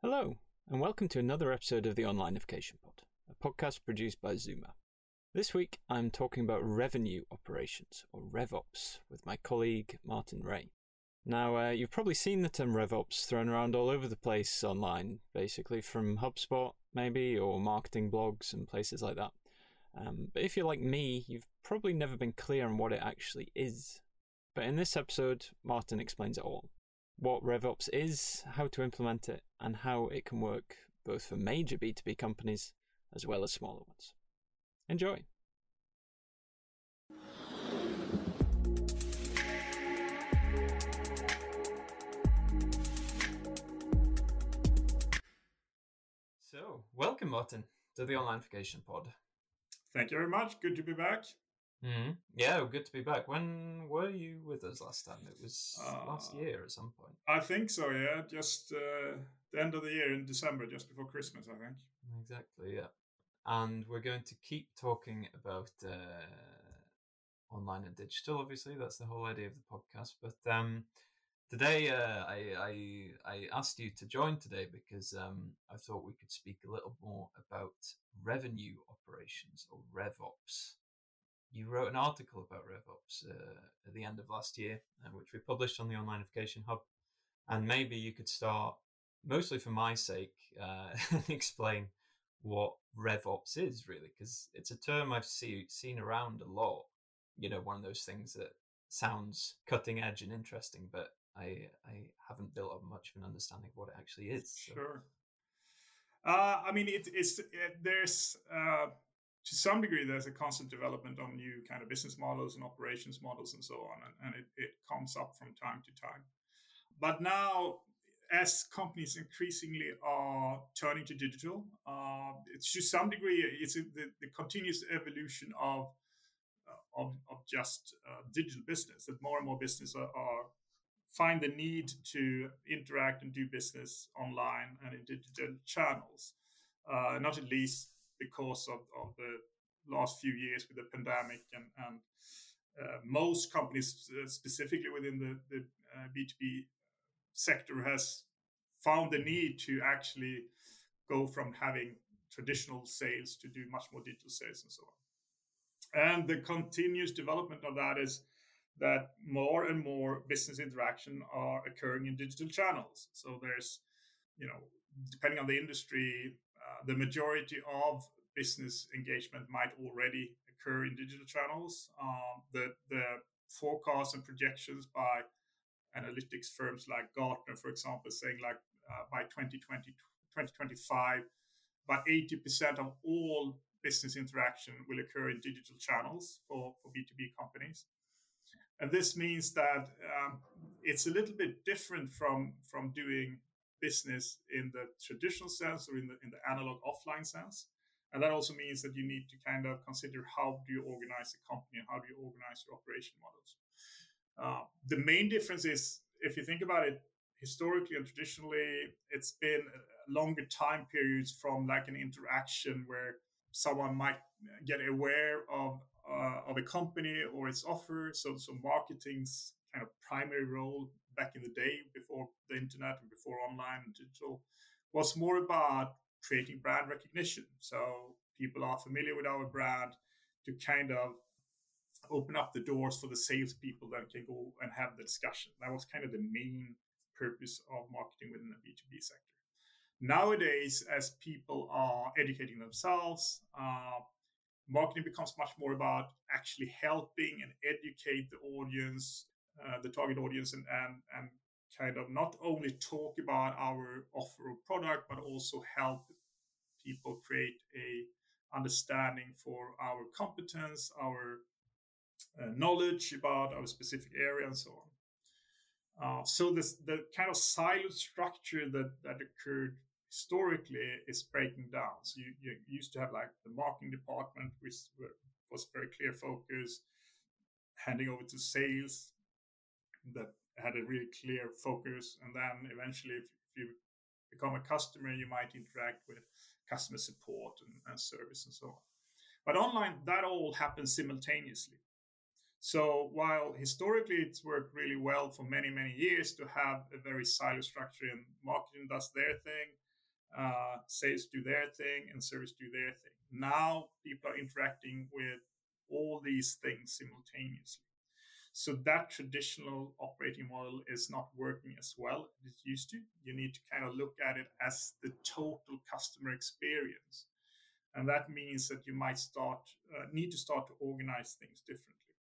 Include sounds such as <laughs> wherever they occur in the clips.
Hello, and welcome to another episode of the Onlineification Pod, a podcast produced by Zooma. This week I'm talking about revenue operations, or RevOps, with my colleague Martin Ray. Now, uh, you've probably seen the term RevOps thrown around all over the place online, basically from HubSpot, maybe, or marketing blogs and places like that. Um, but if you're like me, you've probably never been clear on what it actually is. But in this episode, Martin explains it all what RevOps is, how to implement it, and how it can work both for major B2B companies as well as smaller ones. Enjoy! So, welcome, Martin, to the Onlineification Pod. Thank you very much. Good to be back. Mm-hmm. Yeah, good to be back. When were you with us last time? It was uh, last year at some point. I think so. Yeah, just uh, the end of the year in December, just before Christmas, I think. Exactly. Yeah, and we're going to keep talking about uh, online and digital. Obviously, that's the whole idea of the podcast. But um, today, uh, I, I I asked you to join today because um, I thought we could speak a little more about revenue operations or RevOps you wrote an article about RevOps uh, at the end of last year, uh, which we published on the Onlineification Hub. And maybe you could start, mostly for my sake, uh, <laughs> and explain what RevOps is really, because it's a term I've see, seen around a lot. You know, one of those things that sounds cutting edge and interesting, but I I haven't built up much of an understanding of what it actually is. So. Sure. Uh, I mean, it, it's it, there's uh, to some degree, there's a constant development on new kind of business models and operations models and so on, and, and it, it comes up from time to time. But now, as companies increasingly are turning to digital, uh, it's to some degree it's the, the, continuous evolution of uh, of, of just uh, digital business. That more and more business are, are, find the need to interact and do business online and in digital channels. Uh, not at least because of, of the last few years with the pandemic and, and uh, most companies, uh, specifically within the, the uh, B2B sector, has found the need to actually go from having traditional sales to do much more digital sales and so on. And the continuous development of that is that more and more business interaction are occurring in digital channels. So there's, you know, depending on the industry, uh, the majority of business engagement might already occur in digital channels. Um, the, the forecasts and projections by analytics firms like Gartner, for example, saying like uh, by 2020, 2025, about 80% of all business interaction will occur in digital channels for, for B2B companies. And this means that um, it's a little bit different from, from doing business in the traditional sense or in the, in the analog offline sense. And that also means that you need to kind of consider how do you organize a company and how do you organize your operation models. Uh, the main difference is if you think about it historically and traditionally, it's been longer time periods from like an interaction where someone might get aware of uh, of a company or its offer. So, so marketing's kind of primary role back in the day before the internet and before online and digital was more about creating brand recognition. So people are familiar with our brand to kind of open up the doors for the salespeople that can go and have the discussion. That was kind of the main purpose of marketing within the B2B sector. Nowadays, as people are educating themselves, uh, marketing becomes much more about actually helping and educate the audience, uh, the target audience, and, and, and kind of not only talk about our offer or product, but also help people create a understanding for our competence, our uh, knowledge about our specific area, and so on. Uh, so this the kind of silo structure that that occurred historically is breaking down. So you, you used to have like the marketing department, which was very clear focus, handing over to sales that had a really clear focus. And then eventually, if, if you become a customer, you might interact with customer support and, and service and so on. But online, that all happens simultaneously. So while historically it's worked really well for many, many years to have a very silo structure and marketing does their thing, uh, sales do their thing and service do their thing. Now people are interacting with all these things simultaneously. So that traditional operating model is not working as well as it used to. You need to kind of look at it as the total customer experience. And that means that you might start uh, need to start to organize things differently.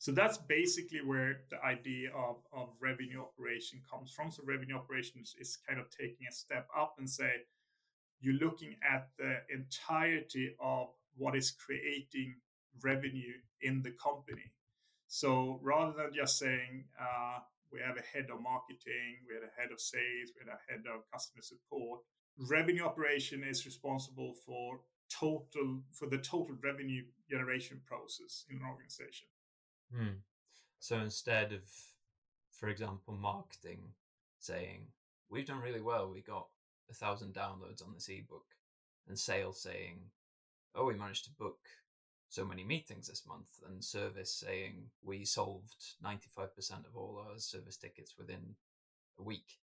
So that's basically where the idea of, of revenue operation comes from. So revenue operations is kind of taking a step up and say you're looking at the entirety of what is creating revenue in the company. So rather than just saying uh, we have a head of marketing, we had a head of sales, we had a head of customer support, revenue operation is responsible for total for the total revenue generation process in an organization. Hmm. So instead of, for example, marketing saying, we've done really well, we got a thousand downloads on this ebook, and sales saying, oh, we managed to book so many meetings this month, and service saying, we solved 95% of all our service tickets within a week.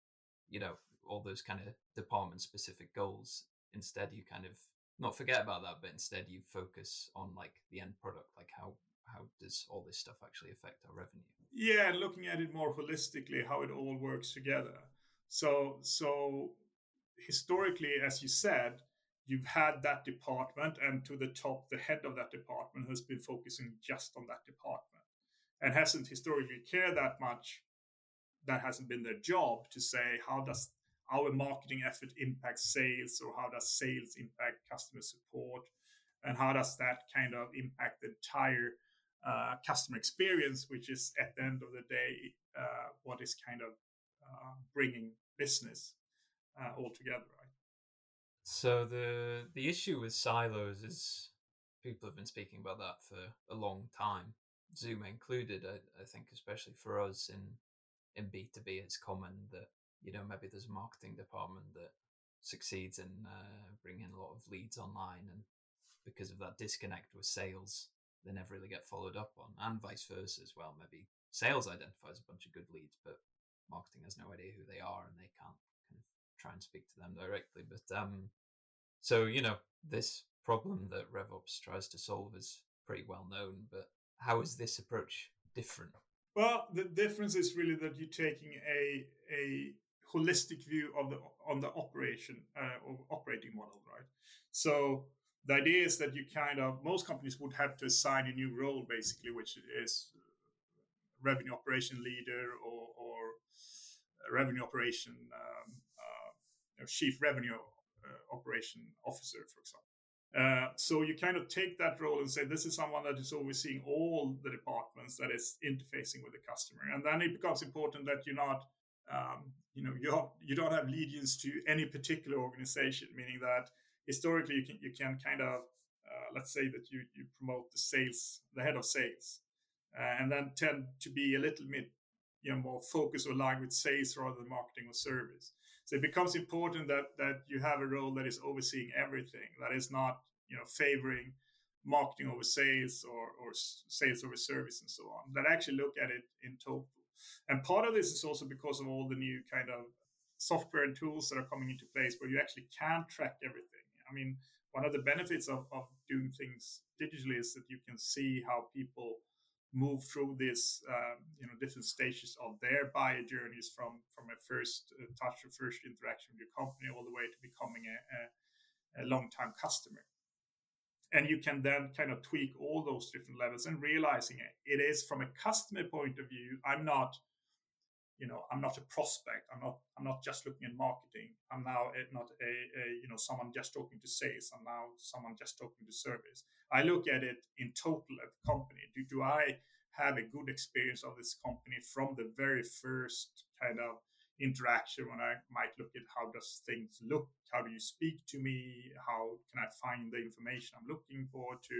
You know, all those kind of department specific goals. Instead, you kind of not forget about that, but instead you focus on like the end product, like how how does all this stuff actually affect our revenue? Yeah, and looking at it more holistically, how it all works together. So, so historically, as you said, you've had that department, and to the top, the head of that department has been focusing just on that department and hasn't historically cared that much. That hasn't been their job to say how does our marketing effort impact sales, or how does sales impact customer support, and how does that kind of impact the entire uh, customer experience, which is at the end of the day uh, what is kind of uh, bringing business uh, all together? So the the issue with silos is people have been speaking about that for a long time, Zoom included. I, I think especially for us in in B two B, it's common that you know maybe there's a marketing department that succeeds in uh, bringing a lot of leads online, and because of that disconnect with sales, they never really get followed up on, and vice versa as well. Maybe sales identifies a bunch of good leads, but marketing has no idea who they are and they can't kind of try and speak to them directly. But um, so you know, this problem that RevOps tries to solve is pretty well known. But how is this approach different? Well, the difference is really that you're taking a a holistic view of the on the operation uh, or operating model, right? So the idea is that you kind of most companies would have to assign a new role basically which is revenue operation leader or, or revenue operation um, chief revenue uh, operation officer for example. Uh, so you kind of take that role and say this is someone that is overseeing all the departments that is interfacing with the customer. And then it becomes important that you're not um, you know you, you don't have allegiance to any particular organization meaning that historically you can you can kind of uh, let's say that you you promote the sales the head of sales uh, and then tend to be a little bit you know more focused or aligned with sales rather than marketing or service so it becomes important that that you have a role that is overseeing everything that is not you know favoring marketing over sales or or sales over service and so on that actually look at it in total. And part of this is also because of all the new kind of software and tools that are coming into place where you actually can track everything. I mean, one of the benefits of, of doing things digitally is that you can see how people move through this, um, you know, different stages of their buyer journeys from from a first uh, touch or first interaction with your company all the way to becoming a, a, a long time customer. And you can then kind of tweak all those different levels and realizing it, it is from a customer point of view. I'm not you know i'm not a prospect. I'm not i'm not just looking at marketing. I'm now not a, a, you know someone just talking to sales. I'm now someone just talking to service. I look at it in total at the company. Do, do i have a good experience of this company from the very first kind of interaction when i might look at how does things look? How do you speak to me? How can i find the information i'm looking for to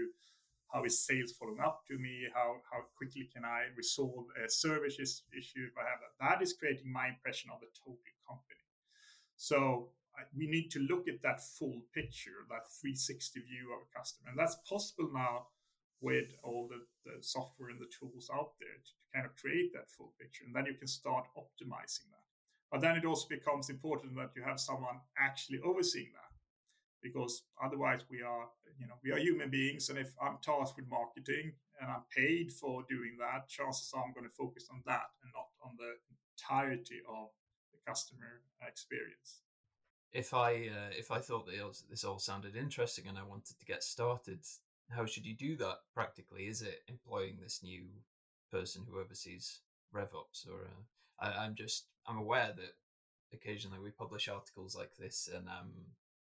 how is sales following up to me? How how quickly can I resolve a service issue if I have that? That is creating my impression of the total company. So we need to look at that full picture, that 360 view of a customer, and that's possible now with all the, the software and the tools out there to, to kind of create that full picture, and then you can start optimizing that. But then it also becomes important that you have someone actually overseeing that because otherwise we are you know we are human beings and if i'm tasked with marketing and i'm paid for doing that chances are i'm going to focus on that and not on the entirety of the customer experience. If i uh, if i thought that this all sounded interesting and i wanted to get started how should you do that practically? Is it employing this new person who oversees revops or uh, I, i'm just i'm aware that occasionally we publish articles like this and um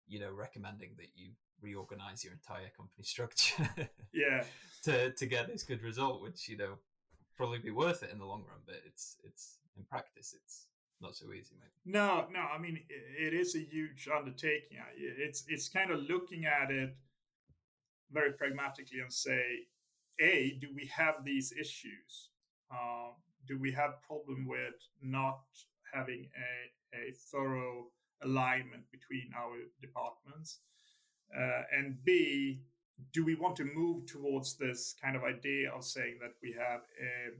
you know recommending that you reorganize your entire company structure <laughs> yeah. to to get this good result which you know probably be worth it in the long run but it's it's in practice it's not so easy maybe no no i mean it is a huge undertaking. It's it's kind of looking at it very pragmatically and say a do we have these issues? Uh, do we have problem with not having a, a thorough alignment between our departments? Uh, and B, do we want to move towards this kind of idea of saying that we have uh,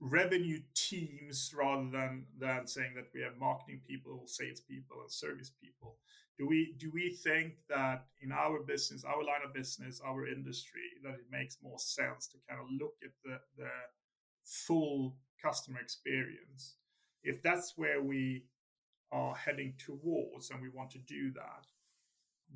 revenue teams rather than than saying that we have marketing people, sales people, and service people? Do we do we think that in our business, our line of business, our industry, that it makes more sense to kind of look at the the full customer experience? If that's where we are heading towards, and we want to do that.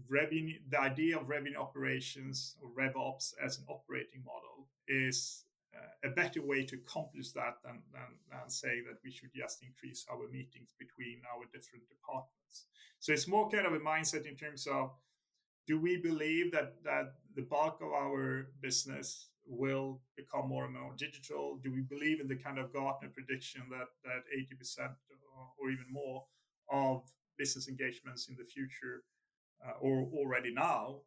Revenue, the idea of revenue operations or RevOps as an operating model is uh, a better way to accomplish that than, than, than saying that we should just increase our meetings between our different departments. So it's more kind of a mindset in terms of do we believe that that the bulk of our business will become more and more digital? Do we believe in the kind of Gartner prediction that that 80% or, or even more of business engagements in the future uh, or already now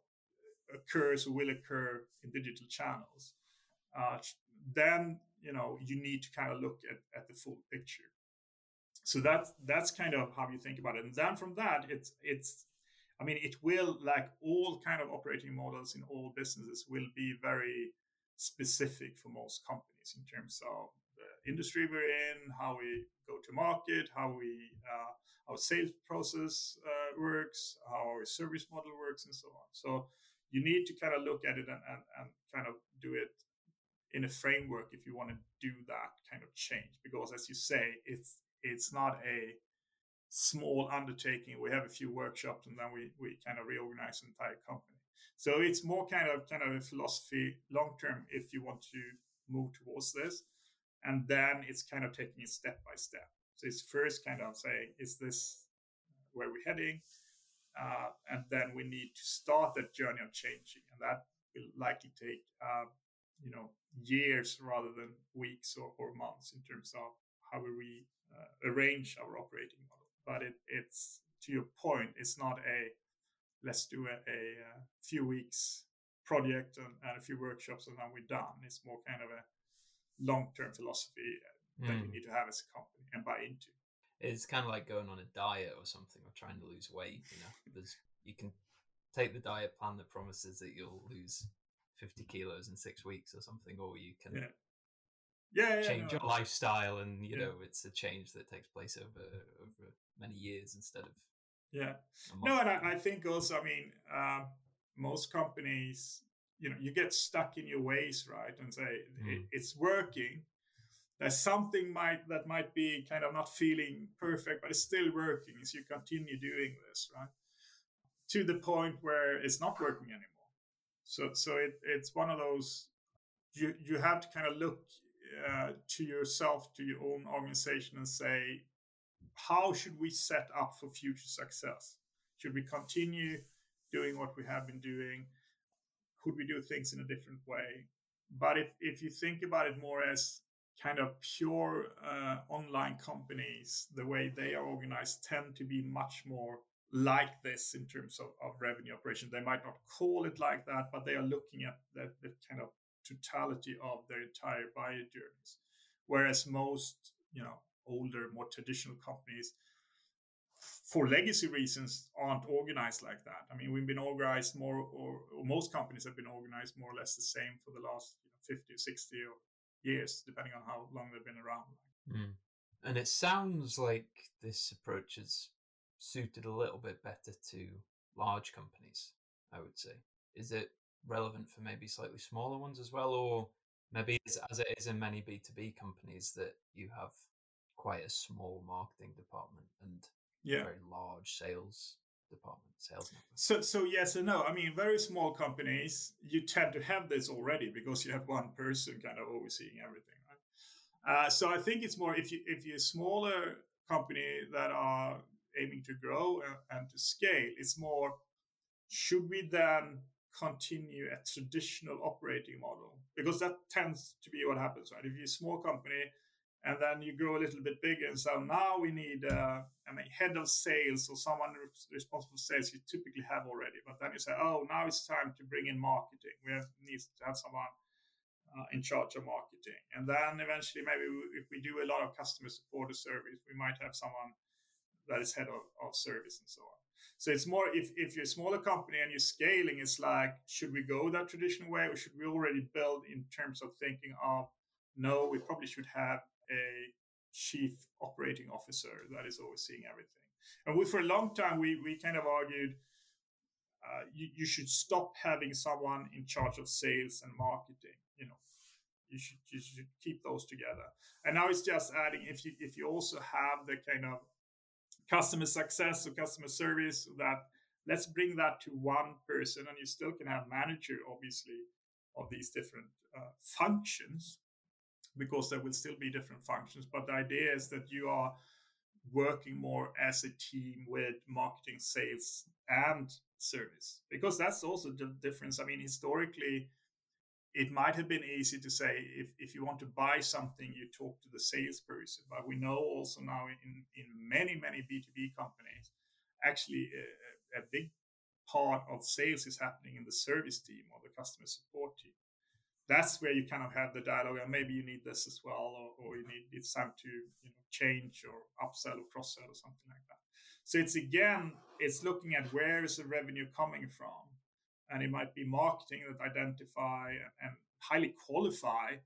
occurs or will occur in digital channels, uh, then you know you need to kind of look at, at the full picture. So that's that's kind of how you think about it. And then from that, it's it's I mean, it will like all kind of operating models in all businesses will be very specific for most companies in terms of industry we're in, how we go to market, how we uh, our sales process uh, works, how our service model works, and so on. So you need to kind of look at it and, and, and kind of do it in a framework if you want to do that kind of change. Because as you say, it's it's not a small undertaking. We have a few workshops and then we, we kind of reorganize the entire company. So it's more kind of kind of a philosophy long term if you want to move towards this. And then it's kind of taking it step by step. So it's first kind of saying, is this where we're heading? Uh, and then we need to start that journey of changing, and that will likely take uh, you know years rather than weeks or, or months in terms of how we uh, arrange our operating model. But it, it's to your point, it's not a let's do a, a, a few weeks project and, and, a few workshops and then we're done. It's more kind of a long term philosophy that mm. you need to have as a company and buy into. It's kind of like going on a diet or something, or trying to lose weight. You know, there's you can take the diet plan that promises that you'll lose 50 kilos in six weeks or something, or you can yeah. Yeah, yeah, change no, your lifestyle, and you yeah. know it's a change that takes place over over many years instead of yeah. No, and I, I, think also, I mean, um, most companies, you know, you get stuck in your ways, right, and say mm. it, it's working, there's something might that might be kind of not feeling perfect, but it's still working as you continue doing this, right? To the point where it's not working anymore. So so it, it's one of those you you have to kind of look uh, to yourself, to your own organization, and say, how should we set up for future success? Should we continue doing what we have been doing? Could we do things in a different way? But if, if you think about it more as kind of pure uh, online companies, the way they are organized, tend to be much more like this in terms of, of revenue operation. They might not call it like that, but they are looking at the, the kind of totality of their entire buyer journeys. Whereas most, you know, older, more traditional companies, for legacy reasons, aren't organized like that. I mean, we've been organized more, or, or most companies have been organized more or less the same for the last you know, 50, 60, or years, depending on how long they've been around. Mm. And it sounds like this approach is suited a little bit better to large companies, I would say. Is it relevant for maybe slightly smaller ones as well? Or maybe as it is in many B2B companies that you have quite a small marketing department and yeah. very large sales department, sales network. So, so yes and no. I mean, very small companies, you tend to have this already because you have one person kind of overseeing everything, right? Uh, so I think it's more if you if you're a smaller company that are aiming to grow and, and to scale, it's more should we then continue a traditional operating model because that tends to be what happens, right? If you're a small company and then you grow a little bit bigger and so now we need uh, I mean head of sales or someone responsible for sales you typically have already. But then you say oh now it's time to bring in marketing. We have needs to have someone uh, in charge of marketing. And then eventually maybe if we do a lot of customer support or service we might have someone that is head of, of service and so on. So it's more if, if you're a smaller company and you're scaling it's like should we go that traditional way or should we already build in terms of thinking of no we probably should have a chief operating officer that is overseeing everything. And we, for a long time, we, we kind of argued uh, you, you should stop having someone in charge of sales and marketing. You know, you should you should keep those together. And now it's just adding if you if you also have the kind of customer success or customer service that let's bring that to one person, and you still can have manager obviously of these different uh, functions because there will still be different functions. But the idea is that you are working more as a team with marketing, sales, and service, because that's also the difference. I mean, historically, it might have been easy to say if, if you want to buy something, you talk to the salesperson. But we know also now in, in many, many B2B companies, actually a, a big part of sales is happening in the service team or the customer support team that's where you kind of have the dialogue and maybe you need this as well or, or you need it's time to you know change or upsell or cross sell or something like that. So it's again it's looking at where is the revenue coming from and it might be marketing that identify and highly qualify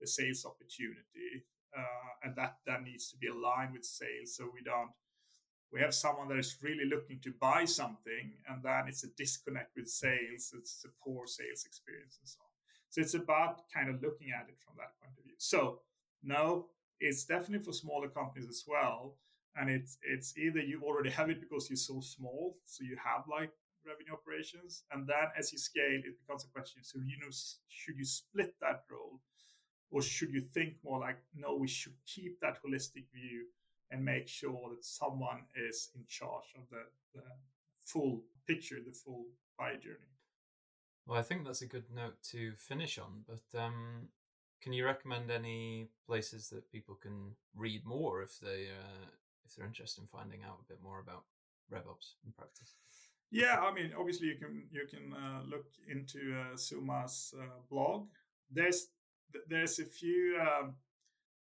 the sales opportunity uh, and that that needs to be aligned with sales. So we don't we have someone that is really looking to buy something and then it's a disconnect with sales it's a poor sales experience and so on so it's about kind of looking at it from that point of view. So no, it's definitely for smaller companies as well. And it's it's either you already have it because you're so small, so you have like revenue operations, and then as you scale, it becomes a question. So you know, should you split that role, or should you think more like, no, we should keep that holistic view and make sure that someone is in charge of the, the full picture, the full buyer journey. Well, I think that's a good note to finish on. But um, can you recommend any places that people can read more if they uh, if they're interested in finding out a bit more about RevOps in practice? Yeah, I mean, obviously you can you can uh, look into uh, Zooma's uh, blog. There's there's a few. Um,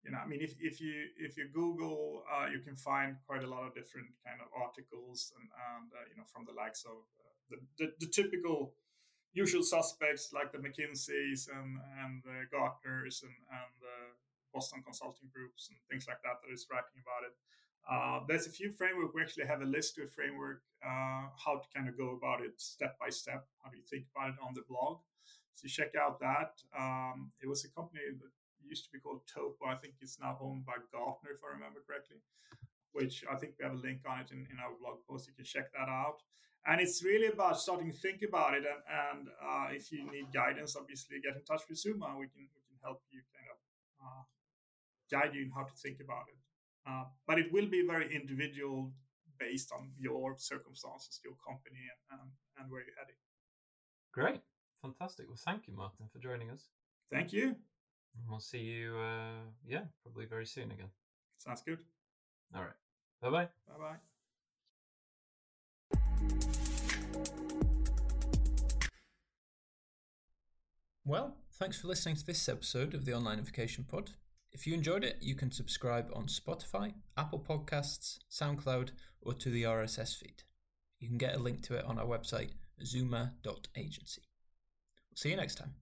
you know, I mean, if, if you if you Google, uh, you can find quite a lot of different kind of articles and, and uh, you know from the likes of uh, the, the, the typical usual suspects like the McKinseys and, and the Gartners and, and the Boston consulting groups and things like that that is writing about it. Uh, there's a few framework. We actually have a list of framework, uh, how to kind of go about it step by step. How do you think about it on the blog? So check out that. Um, it was a company that used to be called Topo. I think it's now owned by Gartner, if I remember correctly, which I think we have a link on it in, in our blog post. You can check that out. And it's really about starting to think about it and, and uh, if you need guidance obviously get in touch with Zooma we can we can help you kind of uh, guide you in how to think about it. Uh, but it will be very individual based on your circumstances your company and, and, and where you're heading. Great. Fantastic. Well thank you martin for joining us. Thank you. We'll see you uh, yeah probably very soon again. Sounds good. All right bye bye bye bye well, thanks for listening to this episode of the Online Onlineification Pod. If you enjoyed it, you can subscribe on Spotify, Apple Podcasts, SoundCloud, or to the RSS feed. You can get a link to it on our website, zooma.agency. We'll see you next time.